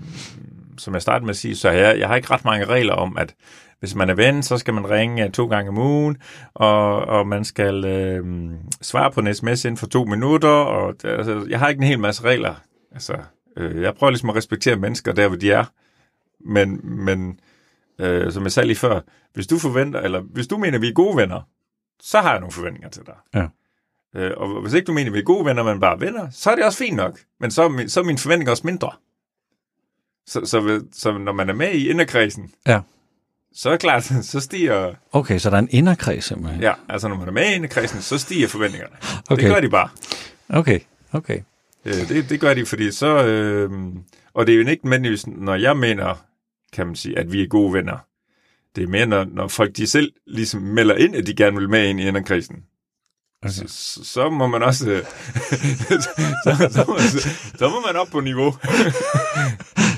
som jeg startede med at sige, så jeg, jeg har ikke ret mange regler om, at hvis man er ven, så skal man ringe to gange om ugen, og, og man skal øh, svare på en sms inden for to minutter, og altså, jeg har ikke en hel masse regler. Altså, øh, jeg prøver ligesom at respektere mennesker der, hvor de er, men, men øh, som jeg sagde lige før, hvis du forventer, eller hvis du mener, vi er gode venner, så har jeg nogle forventninger til dig. Ja. Øh, og hvis ikke du mener, at vi er gode venner, men bare venner, så er det også fint nok. Men så er, min, så er mine forventninger også mindre. Så, så, så når man er med i inderkredsen, Ja. så er klart, så stiger... Okay, så der er en inderkreds simpelthen. Ja, altså når man er med i inderkredsen, så stiger forventningerne. Okay. Det gør de bare. Okay, okay. Øh, det, det gør de, fordi så... Øh, og det er jo ikke nødvendigvis, når jeg mener, kan man sige, at vi er gode venner, Det er mere, når, når folk de selv ligesom melder ind, at de gerne vil med ind i inderkrisen. Okay. Så, så, må man også... øh, så, så, må, så, så må man op på niveau.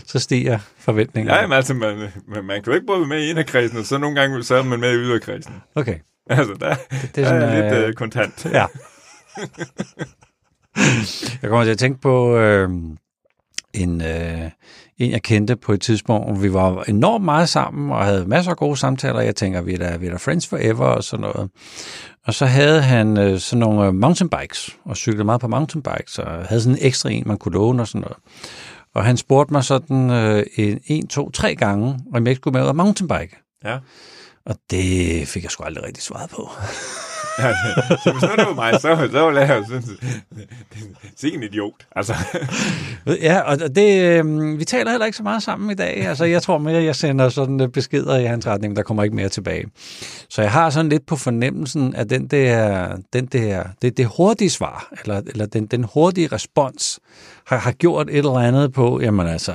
Så stiger forventningerne. Ja, men altså, man, man, man kan jo ikke både være med i inderkredsen, og så nogle gange så er man med i yderkredsen. Okay. Altså, der, Det det er er, der sådan, er lidt øh, øh, kontant. Ja. jeg kommer til at tænke på øh, en, øh, en, jeg kendte på et tidspunkt, hvor vi var enormt meget sammen og havde masser af gode samtaler. Jeg tænker, vi er da, vi er da friends forever og sådan noget. Og så havde han øh, sådan nogle øh, mountainbikes, og cyklede meget på mountainbikes, og havde sådan en ekstra en, man kunne låne og sådan noget. Og han spurgte mig sådan øh, en, en, to, tre gange, om jeg ikke skulle med ud og mountainbike. Ja. Og det fik jeg sgu aldrig rigtig svaret på. Så hvis nu det var mig, så, så ville jeg jo synes, sikke en idiot. Altså, Ja, og det, øh, vi taler heller ikke så meget sammen i dag. Altså, jeg tror mere, jeg sender sådan øh, beskeder i hans retning, men der kommer ikke mere tilbage. Så jeg har sådan lidt på fornemmelsen, at den der, den der, det, det hurtige svar, eller, eller den, den hurtige respons, har, har gjort et eller andet på, jamen altså,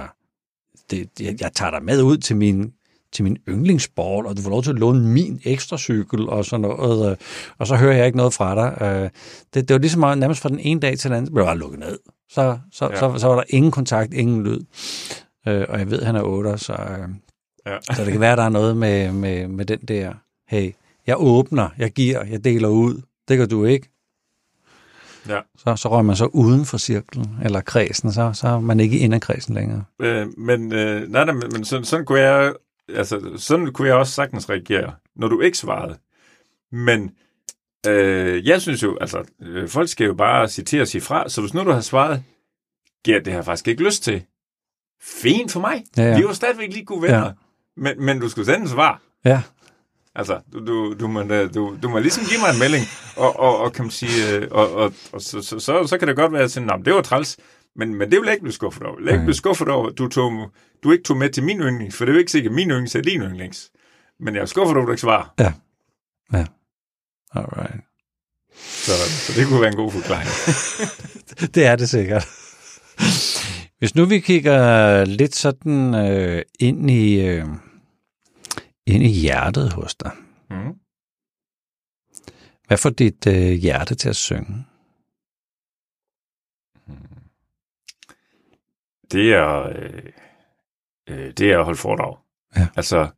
det, jeg, jeg tager dig med ud til min til min yndlingssport, og du får lov til at låne min ekstra cykel og sådan noget, øh, og så hører jeg ikke noget fra dig. Øh, Det, det var ligesom meget- nærmest fra den ene dag til den anden, så blev jeg bare lukket ned. Så, så, Ja. så, så var der ingen kontakt, ingen lyd. Øh, Og jeg ved, at han er 8, så, ja. så det kan være, at der er noget med, med, med den der, hey, jeg åbner, jeg giver, jeg deler ud. Det gør du ikke. Ja. Så, så rører man så uden for cirklen, eller kredsen, så, så er man ikke inde af kredsen længere. Øh, men øh, nej, nej, men, men sådan, sådan kunne jeg altså, sådan kunne jeg også sagtens reagere, når du ikke svarede. Men øh, jeg synes jo, altså, øh, folk skal jo bare citere og sige fra, så hvis nu du har svaret, Gert, det har jeg faktisk ikke lyst til. Fint for mig. Ja, ja. Vi er jo stadigvæk lige gode venner. Ja. Ja. Men, men du skulle sende en svar. Ja, Altså, du, du, du, må, øh, du, du må ligesom give mig en melding, og, og, og kan man sige, øh, og, og, og så, så, så, så kan det godt være, at "Nå, men det var træls, men, men det vil jeg ikke blive skuffet over. Jeg vil ikke blive skuffet over, at du, tog, du ikke tog med til min yndlings, for det er jo ikke sikkert, at min yndlings er din yndlings. Men jeg er skuffet over, at du ikke svarer. alright. Så, så det kunne være en god forklaring. Det er det sikkert. Hvis nu vi kigger lidt sådan øh, ind i øh, ind i hjertet hos dig. Mm. Hvad får dit øh, hjerte til at synge? Det er, øh, øh, det er at holde foredrag. Ja. Altså,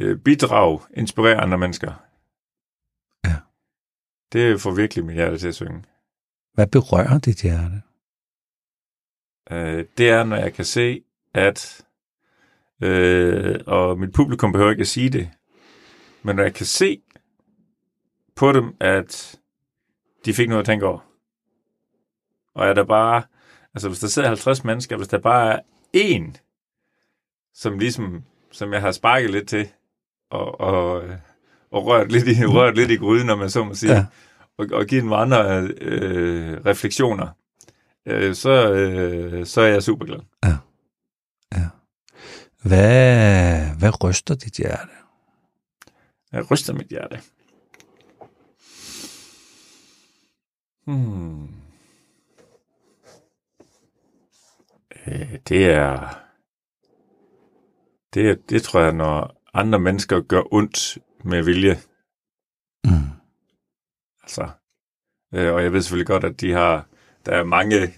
øh, bidrag, inspirere andre mennesker. Ja. Det får virkelig mit hjerte til at synge. Hvad berører dit hjerte? øh, det er, når jeg kan se, at, øh, og mit publikum behøver ikke at sige det, men når jeg kan se på dem, at de fik noget at tænke over. Og er der bare, altså hvis der sidder 50 mennesker, hvis der bare er én, som ligesom, som jeg har sparket lidt til, og, og, og rørt, lidt i, rørt lidt i gryden, når man så må sige, Ja. ja. og, og givet nogle andre øh, refleksioner, øh, så, øh, så er jeg super glad. Hvad, hvad ryster dit hjerte? Jeg ryster mit hjerte. Hmm. Øh, det er... Det, det tror jeg, når andre mennesker gør ondt med vilje. Mm. Altså, øh, og jeg ved selvfølgelig godt, at de har, der er mange,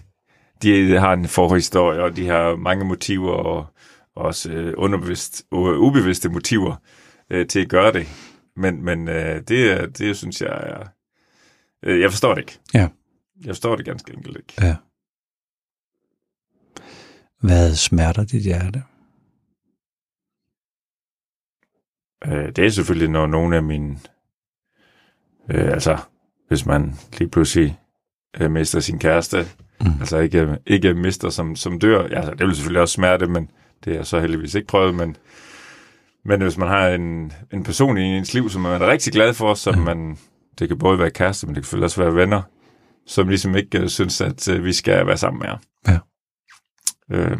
de har en forhistorie, og de har mange motiver, og også øh, underbevidst, ubevidste motiver øh, til at gøre det. Men, men øh, det, det synes jeg er... Øh, jeg forstår det ikke. Ja. Jeg forstår det ganske enkelt ikke. Ja. Hvad smerter dit hjerte? Øh, det er selvfølgelig, når nogle af mine... Øh, altså, hvis man lige pludselig øh, mister sin kæreste, Mm. altså ikke, ikke mister som, som dør. Ja, altså, det vil selvfølgelig også smerte, men det har jeg så heldigvis ikke prøvet. Men, men hvis man har en, en person i ens liv, som man er rigtig glad for, som Mm. man... Det kan både være kæreste, men det kan selvfølgelig også være venner, som ligesom ikke øh, synes, at øh, vi skal være sammen mere. Ja. Øh,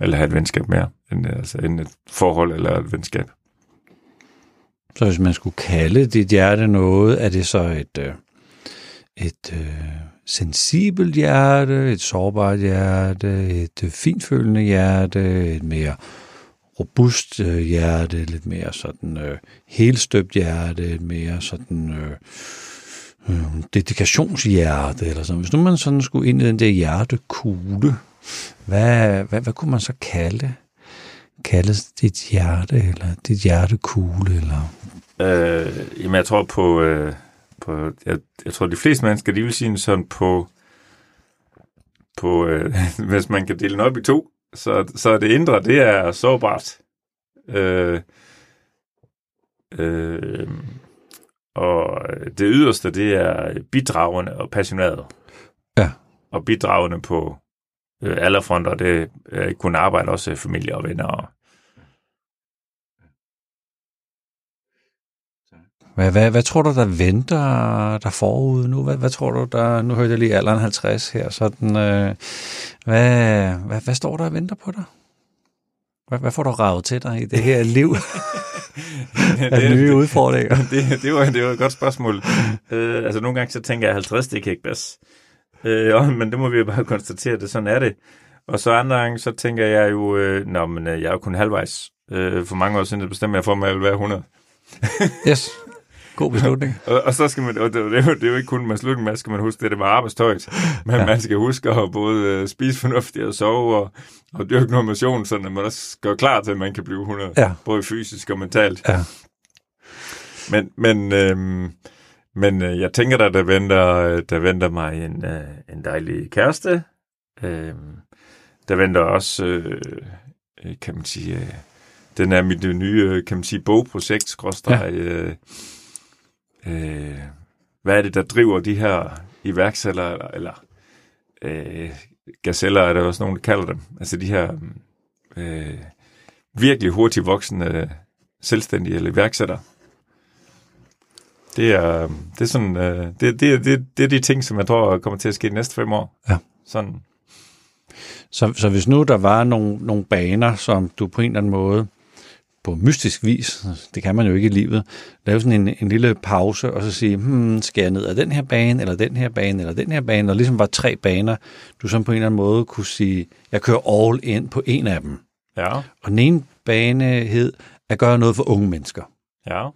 eller have et venskab mere, end, altså, end et forhold eller et venskab. Så hvis man skulle kalde dit hjerte noget, er det så et, øh, et øh, sensibelt hjerte, et sårbart hjerte, et øh, finfølende hjerte, et mere robust øh, hjerte, lidt mere sådan øh, helstøbt hjerte, et mere sådan øh, øh, dedikationshjerte, eller sådan. Hvis nu man sådan skulle ind i den der hjertekugle, hvad, hvad, hvad kunne man så kalde kalde dit hjerte, eller dit hjertekugle, eller... Øh, jamen, jeg tror på... Øh, på jeg, jeg tror, de fleste mennesker, de vil sige sådan på... på øh, hvis man kan dele den op i to, så, så det indre, det er sårbart. Øh, øh, og det yderste, det er bidragende og passioneret. Ja. Og bidragende på øh, alle fronter, det ikke kun arbejde, også familie og venner. Og... Hvad, hvad, hvad tror du, der venter der forud nu? Hvad, hvad tror du, der... Nu hørte jeg lige alderen 50 her, sådan... Øh, hvad, hvad, hvad står der og venter på dig? Hvad, hvad får du ravet til dig i det her liv? af det, nye det, udfordringer? Det, det, var, det var et godt spørgsmål. øh, altså nogle gange så tænker jeg, 50, det kan ikke passe. Øh, ja, men det må vi jo bare konstatere, det sådan er det. Og så andre gange, så tænker jeg jo, øh, nå, men øh, jeg er jo kun halvvejs. Øh, for mange år siden, det bestemte jeg for mig, at jeg vil være 100. yes. God beslutning. og, og, så skal man, og det, det, er jo, det er jo ikke kun med slutningen, man skal man huske det, det var arbejdstøjet. Men ja. man skal huske at både øh, spise fornuftigt og sove og, og dyrke noget motion, så man også gør klar til, at man kan blive 100. Ja. Både fysisk og mentalt. Ja. Men, men, øh, men øh, jeg tænker, at der venter, der venter mig en, øh, en dejlig kæreste. Øh, der venter også, øh, kan man sige, øh, den er mit nye, kan man sige, bogprojekt, skråstrej, ja. øh, øh, hvad er det, der driver de her iværksættere, eller, eller øh, gazeller, er der også nogen, der kalder dem, altså de her øh, virkelig hurtigt voksende selvstændige eller iværksættere. Det er, det er sådan, øh, det, det, det, det er de ting, som jeg tror kommer til at ske de næste fem år. Ja. Sådan. Så, så hvis nu der var nogle, nogle baner, som du på en eller anden måde på mystisk vis, det kan man jo ikke i livet, lave sådan en, en lille pause, og så sige, hmm, skal jeg ned ad den her bane, eller den her bane, eller den her bane, og ligesom var tre baner, du så på en eller anden måde kunne sige, jeg kører all in på en af dem. Ja. Og den ene bane hed at gøre noget for unge mennesker. Ja.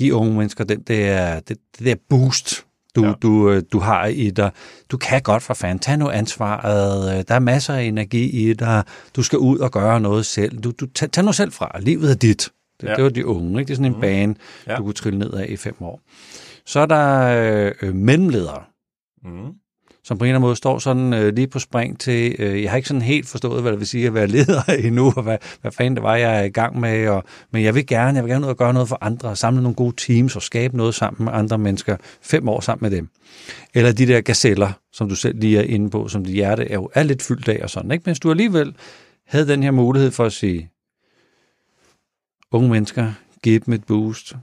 Giv unge mennesker den der, det, det der boost, du, ja. du, du har i dig. Du kan godt for fanden. Tag nu ansvaret. Der er masser af energi i dig. Du skal ud og gøre noget selv. Du, du, tag, tag nu selv fra. Livet er dit. Det, ja. det var de unge. Ikke? Det er sådan en mm. bane, ja. du kunne trille ned af i fem år. Så er der øh, mellemledere. Mm som på en eller anden måde står sådan øh, lige på spring til, øh, jeg har ikke sådan helt forstået, hvad det vil sige at være leder endnu, og hvad, hvad fanden det var, jeg er i gang med, og, men jeg vil gerne, jeg vil gerne ud og gøre noget for andre, samle nogle gode teams og skabe noget sammen med andre mennesker, fem år sammen med dem. Eller de der gazeller, som du selv lige er inde på, som dit hjerte er jo er lidt fyldt af og sådan, ikke? Men hvis du alligevel havde den her mulighed for at sige, unge mennesker, giv dem et boost,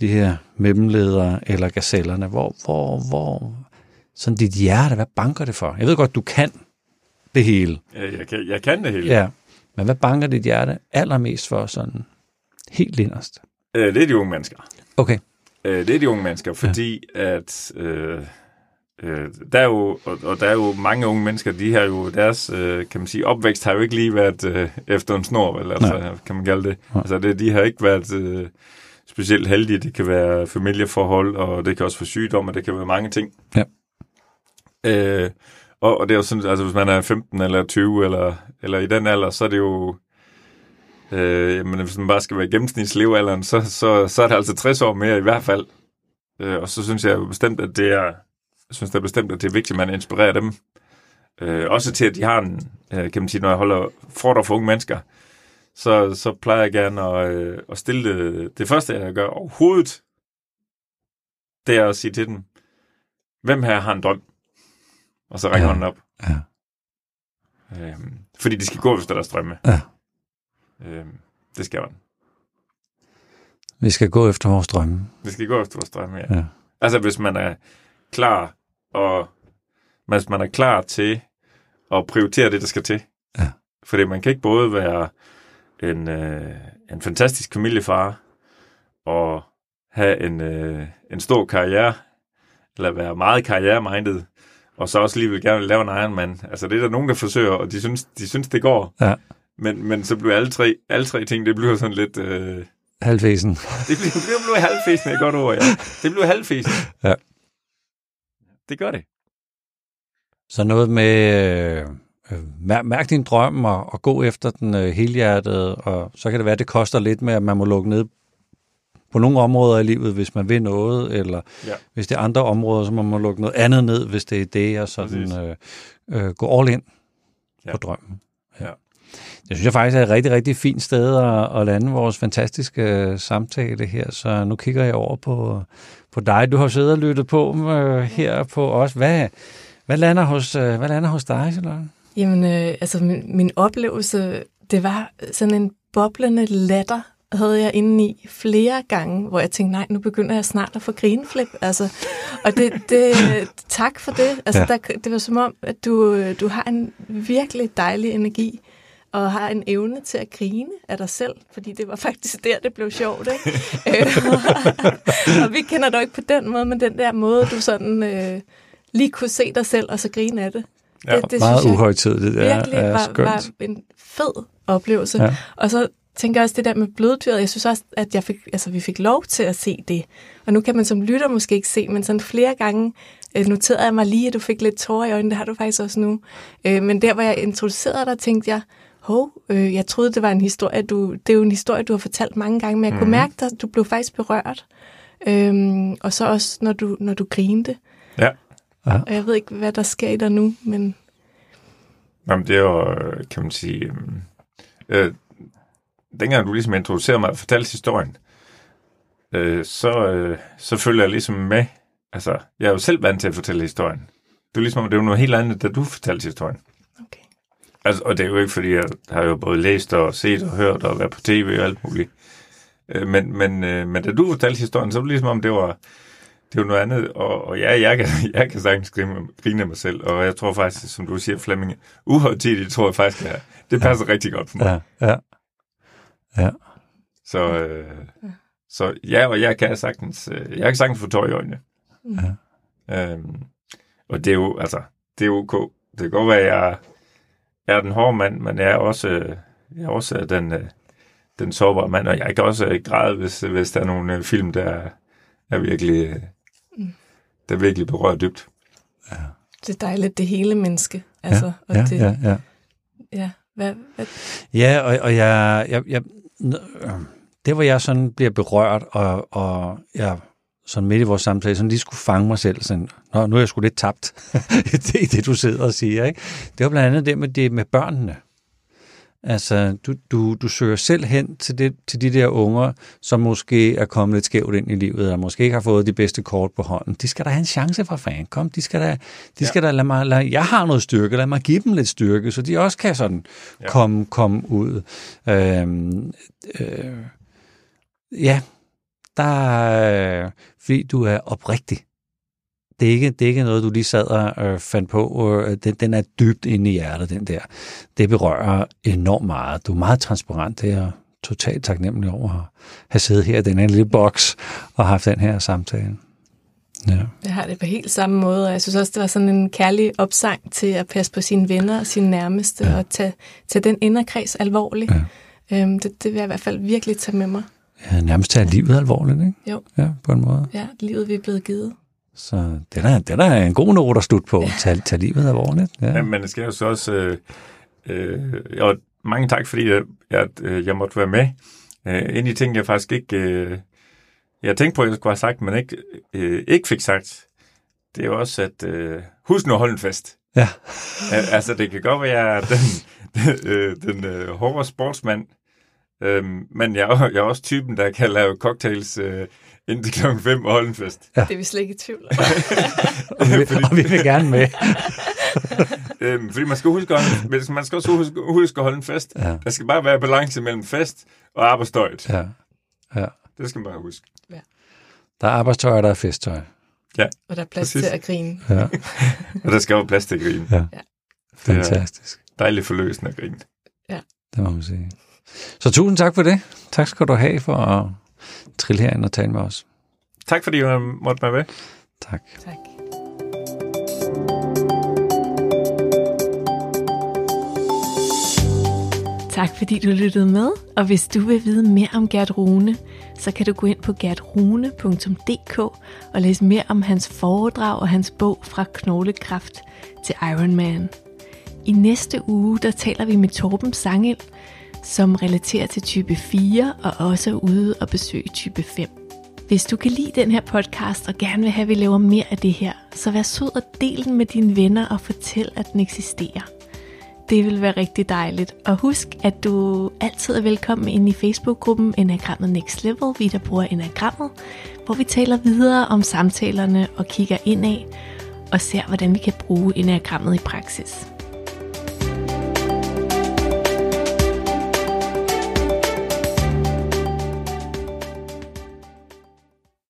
de her mellemledere eller gazellerne, hvor, hvor, hvor, sådan dit hjerte, hvad banker det for? Jeg ved godt, du kan det hele. Ja, jeg, kan, jeg kan det hele. Ja, men hvad banker dit hjerte allermest for sådan helt inderst? Øh, det er de unge mennesker. Okay. Øh, det er de unge mennesker, fordi ja. at øh, øh, der er jo, og, og der er jo mange unge mennesker, de har jo deres, øh, kan man sige, opvækst har jo ikke lige været øh, efter en snor, vel, altså, Nej. kan man kalde det. Nej. Altså, det, de har ikke været øh, specielt heldige. Det kan være familieforhold, og det kan også være sygdom, og det kan være mange ting. Ja. Øh, og, og det er jo sådan, altså hvis man er 15 eller 20 eller, eller i den alder, så er det jo, øh, jamen, hvis man bare skal være gennemsnitslevealderen, så, så, så er det altså 60 år mere i hvert fald. Øh, og så synes jeg bestemt, at det er, jeg synes det er bestemt, at det er vigtigt, at man inspirerer dem. Øh, også til, at de har en, øh, kan man sige, når jeg holder foredrag for unge mennesker, så, så plejer jeg gerne at, øh, at stille det, det første, jeg gør overhovedet, det er at sige til dem, hvem her har en drøm? Og så rækker ja. hånden op. Ja. Øhm, fordi de skal gå efter deres drømme. Ja. Øhm, det skal man. Vi skal gå efter vores drømme. Vi skal gå efter vores drømme, ja. ja. Altså, hvis man er klar, og hvis man er klar til at prioritere det, der skal til. Ja. Fordi man kan ikke både være en, øh, en fantastisk familiefar, og have en, øh, en stor karriere, eller være meget karrieremindet, og så også lige vil gerne lave en Ironman. Altså det er der nogen, der forsøger, og de synes, de synes det går. Ja. men, men så blev alle tre, alle tre ting, det blev sådan lidt... Øh, Halvfæsen. det blev, det blev halvfæsen, et godt ord, ja. Det blev halvfæsen. Ja. Det gør det. Så noget med, øh, øh, mærk, mærk din drøm og, og gå efter den øh, helhjertet, og så kan det være, at det koster lidt med, at man må lukke ned på nogle områder i livet, hvis man vil noget, eller Ja. hvis det er andre områder, så må man lukke noget andet ned, hvis det er det, og sådan øh, øh, gå all in Ja. ja. på drømmen. Ja. Det synes jeg faktisk er et rigtig, rigtig fint sted at, at lande vores fantastiske øh, samtale her, så nu kigger jeg over på, på dig. Du har siddet og lyttet på øh, her på os. Hvad, hvad, lander hos, øh, hvad lander hos dig, Charlotte? Jamen, øh, altså min, min oplevelse, det var sådan en boblende latter, havde jeg inde i flere gange, hvor jeg tænkte, nej, nu begynder jeg snart at få grineflip. Altså, og det, det, tak for det. Altså, Ja. der, det var som om, at du, du har en virkelig dejlig energi, og har en evne til at grine af dig selv, fordi det var faktisk der, det blev sjovt, ikke? Øh, og vi kender dig ikke på den måde, men den der måde, du sådan øh, lige kunne se dig selv, og så grine af det. Ja, det, det Meget uhøjtidligt. Det virkelig er var, skønt. var en fed oplevelse. Ja. Og så tænker også det der med bloddyret. Jeg synes også, at jeg fik, altså, vi fik lov til at se det. Og nu kan man som lytter måske ikke se, men sådan flere gange øh, noterede jeg mig lige, at du fik lidt tårer i øjnene. Det har du faktisk også nu. Øh, men der, hvor jeg introducerede dig, tænkte jeg, hov, øh, jeg troede, det var en historie. Du, det er jo en historie, du har fortalt mange gange, men jeg mm. kunne mærke, at du blev faktisk berørt. Øhm, og så også, når du, når du grinte. Ja. Og jeg ved ikke, hvad der sker i dig nu, men Jamen, det er jo, øh, kan man sige... øhm, Øh, dengang du ligesom introducerede mig og fortalte historien, øh, så, øh, så følger jeg ligesom med. Altså, jeg er jo selv vant til at fortælle historien. Det er ligesom, det er jo noget helt andet, da du fortalte historien. okay. Altså, og det er jo ikke, fordi jeg har jo både læst og set og hørt og været på tv og alt muligt. Øh, men, men, øh, men da du fortalte historien, så var det ligesom om, det var, det var noget andet. Og, og ja, jeg kan, jeg kan sagtens grine, grine af mig selv. Og jeg tror faktisk, som du siger, Flemming, uhøjtidigt, tror jeg faktisk, at det passer ja. rigtig godt for mig. Ja, ja. Ja. Så, øh, så ja, og jeg kan sagtens, øh, jeg kan sagtens få tår i øjnene. Ja. Øhm, og det er jo, altså, det er ok. Det kan godt være, at jeg, jeg er den hårde mand, men jeg er også, øh, jeg er også den, øh, den sårbare mand, og jeg kan også græde, hvis, hvis der er nogle øh, film, der er virkelig, øh, der virkelig berører dybt. Det er dejligt, det hele menneske. Altså, og ja, det, ja, ja. ja. Hvad, hvad, Ja, og, og jeg, jeg, jeg, Øh, det hvor jeg sådan bliver berørt, og, og jeg sådan midt i vores samtale, sådan lige skulle fange mig selv, sådan, Nå, nu er jeg sgu lidt tabt, det det, du sidder og siger, ikke? Det var blandt andet det med, det med børnene. Altså, du, du, du søger selv hen til, det, til de der unger, som måske er kommet lidt skævt ind i livet, eller måske ikke har fået de bedste kort på hånden. De skal da have en chance for fanden. Kom, de skal da, de skal ja. da lade mig, lade, jeg har noget styrke, lad mig give dem lidt styrke, så de også kan sådan Ja. komme, komme ud. Øhm, øh, ja, der er, fordi du er oprigtig. Det er, ikke, det er ikke noget, du lige sad og øh, fandt på. Øh, den, den er dybt inde i hjertet, den der. Det berører enormt meget. Du er meget transparent. Det er jeg totalt taknemmelig over at have siddet her i den her lille boks og haft den her samtale. Ja. jeg har det på helt samme måde, og jeg synes også, det var sådan en kærlig opsang til at passe på sine venner og sine nærmeste, ja. og tage, tage den inderkreds alvorligt. Ja. Øhm, det, det vil jeg i hvert fald virkelig tage med mig. ja nærmest tage livet alvorligt, ikke? Jo. Ja, på en måde. Ja, livet vi er blevet givet. Så det er, det er en god note at slutte på. Tag, tag livet alvorligt. Ja. Ja. Men det skal jo så også... Øh, øh, og mange tak, fordi jeg, jeg, øh, jeg måtte være med. Øh, en af de ting, jeg faktisk ikke... Øh, jeg tænkte på, at jeg skulle have sagt, men ikke, øh, ikke fik sagt, det er jo også, at øh, husk nu at holde en fest. ja. Al- altså, det kan godt være, at jeg er den, den, øh, den øh, hårde sportsmand, øhm, men jeg, er jeg er også typen, der kan lave cocktails øh, indtil klokken 5 og holde en fest. Det er vi slet ikke i tvivl om. Og, vi, og vi vil gerne med. Øhm, fordi man skal, huske at holde, men man skal også huske, huske at holde en fest. Ja. Der skal bare være balance mellem fest og arbejdsstøjet. Ja. ja. Det skal man bare huske. Der er arbejdstøj, og der er festtøj. Og der er plads Præcis. til at grine. Ja. Og der skal jo være plads til at grine. ja. Ja. Fantastisk. Dejligt forløsende at grine. Det må man sige. Så tusind tak for det. Tak skal du have for at trille herind og tale med os. Tak fordi jeg måtte være med. Tak. Tak. Tak fordi du lyttede med, og hvis du vil vide mere om Gert Rune, så kan du gå ind på gertrune.dk og læse mere om hans foredrag og hans bog fra knoglekraft til Ironman. I næste uge, der taler vi med Torben Sangel, som relaterer til type 4 og også er ude og besøge type 5. Hvis du kan lide den her podcast og gerne vil have, at vi laver mere af det her, så vær sød og del den med dine venner og fortæl, at den eksisterer. Det vil være rigtig dejligt. Og husk, at du altid er velkommen ind i Facebook-gruppen Enagrammet Next Level, vi der bruger Enagrammet, hvor vi taler videre om samtalerne og kigger indad og ser, hvordan vi kan bruge Enagrammet i praksis.